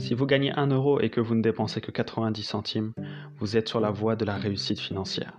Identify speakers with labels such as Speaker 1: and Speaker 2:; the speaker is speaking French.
Speaker 1: Si vous gagnez 1 euro et que vous ne dépensez que 90 centimes, vous êtes sur la voie de la réussite financière.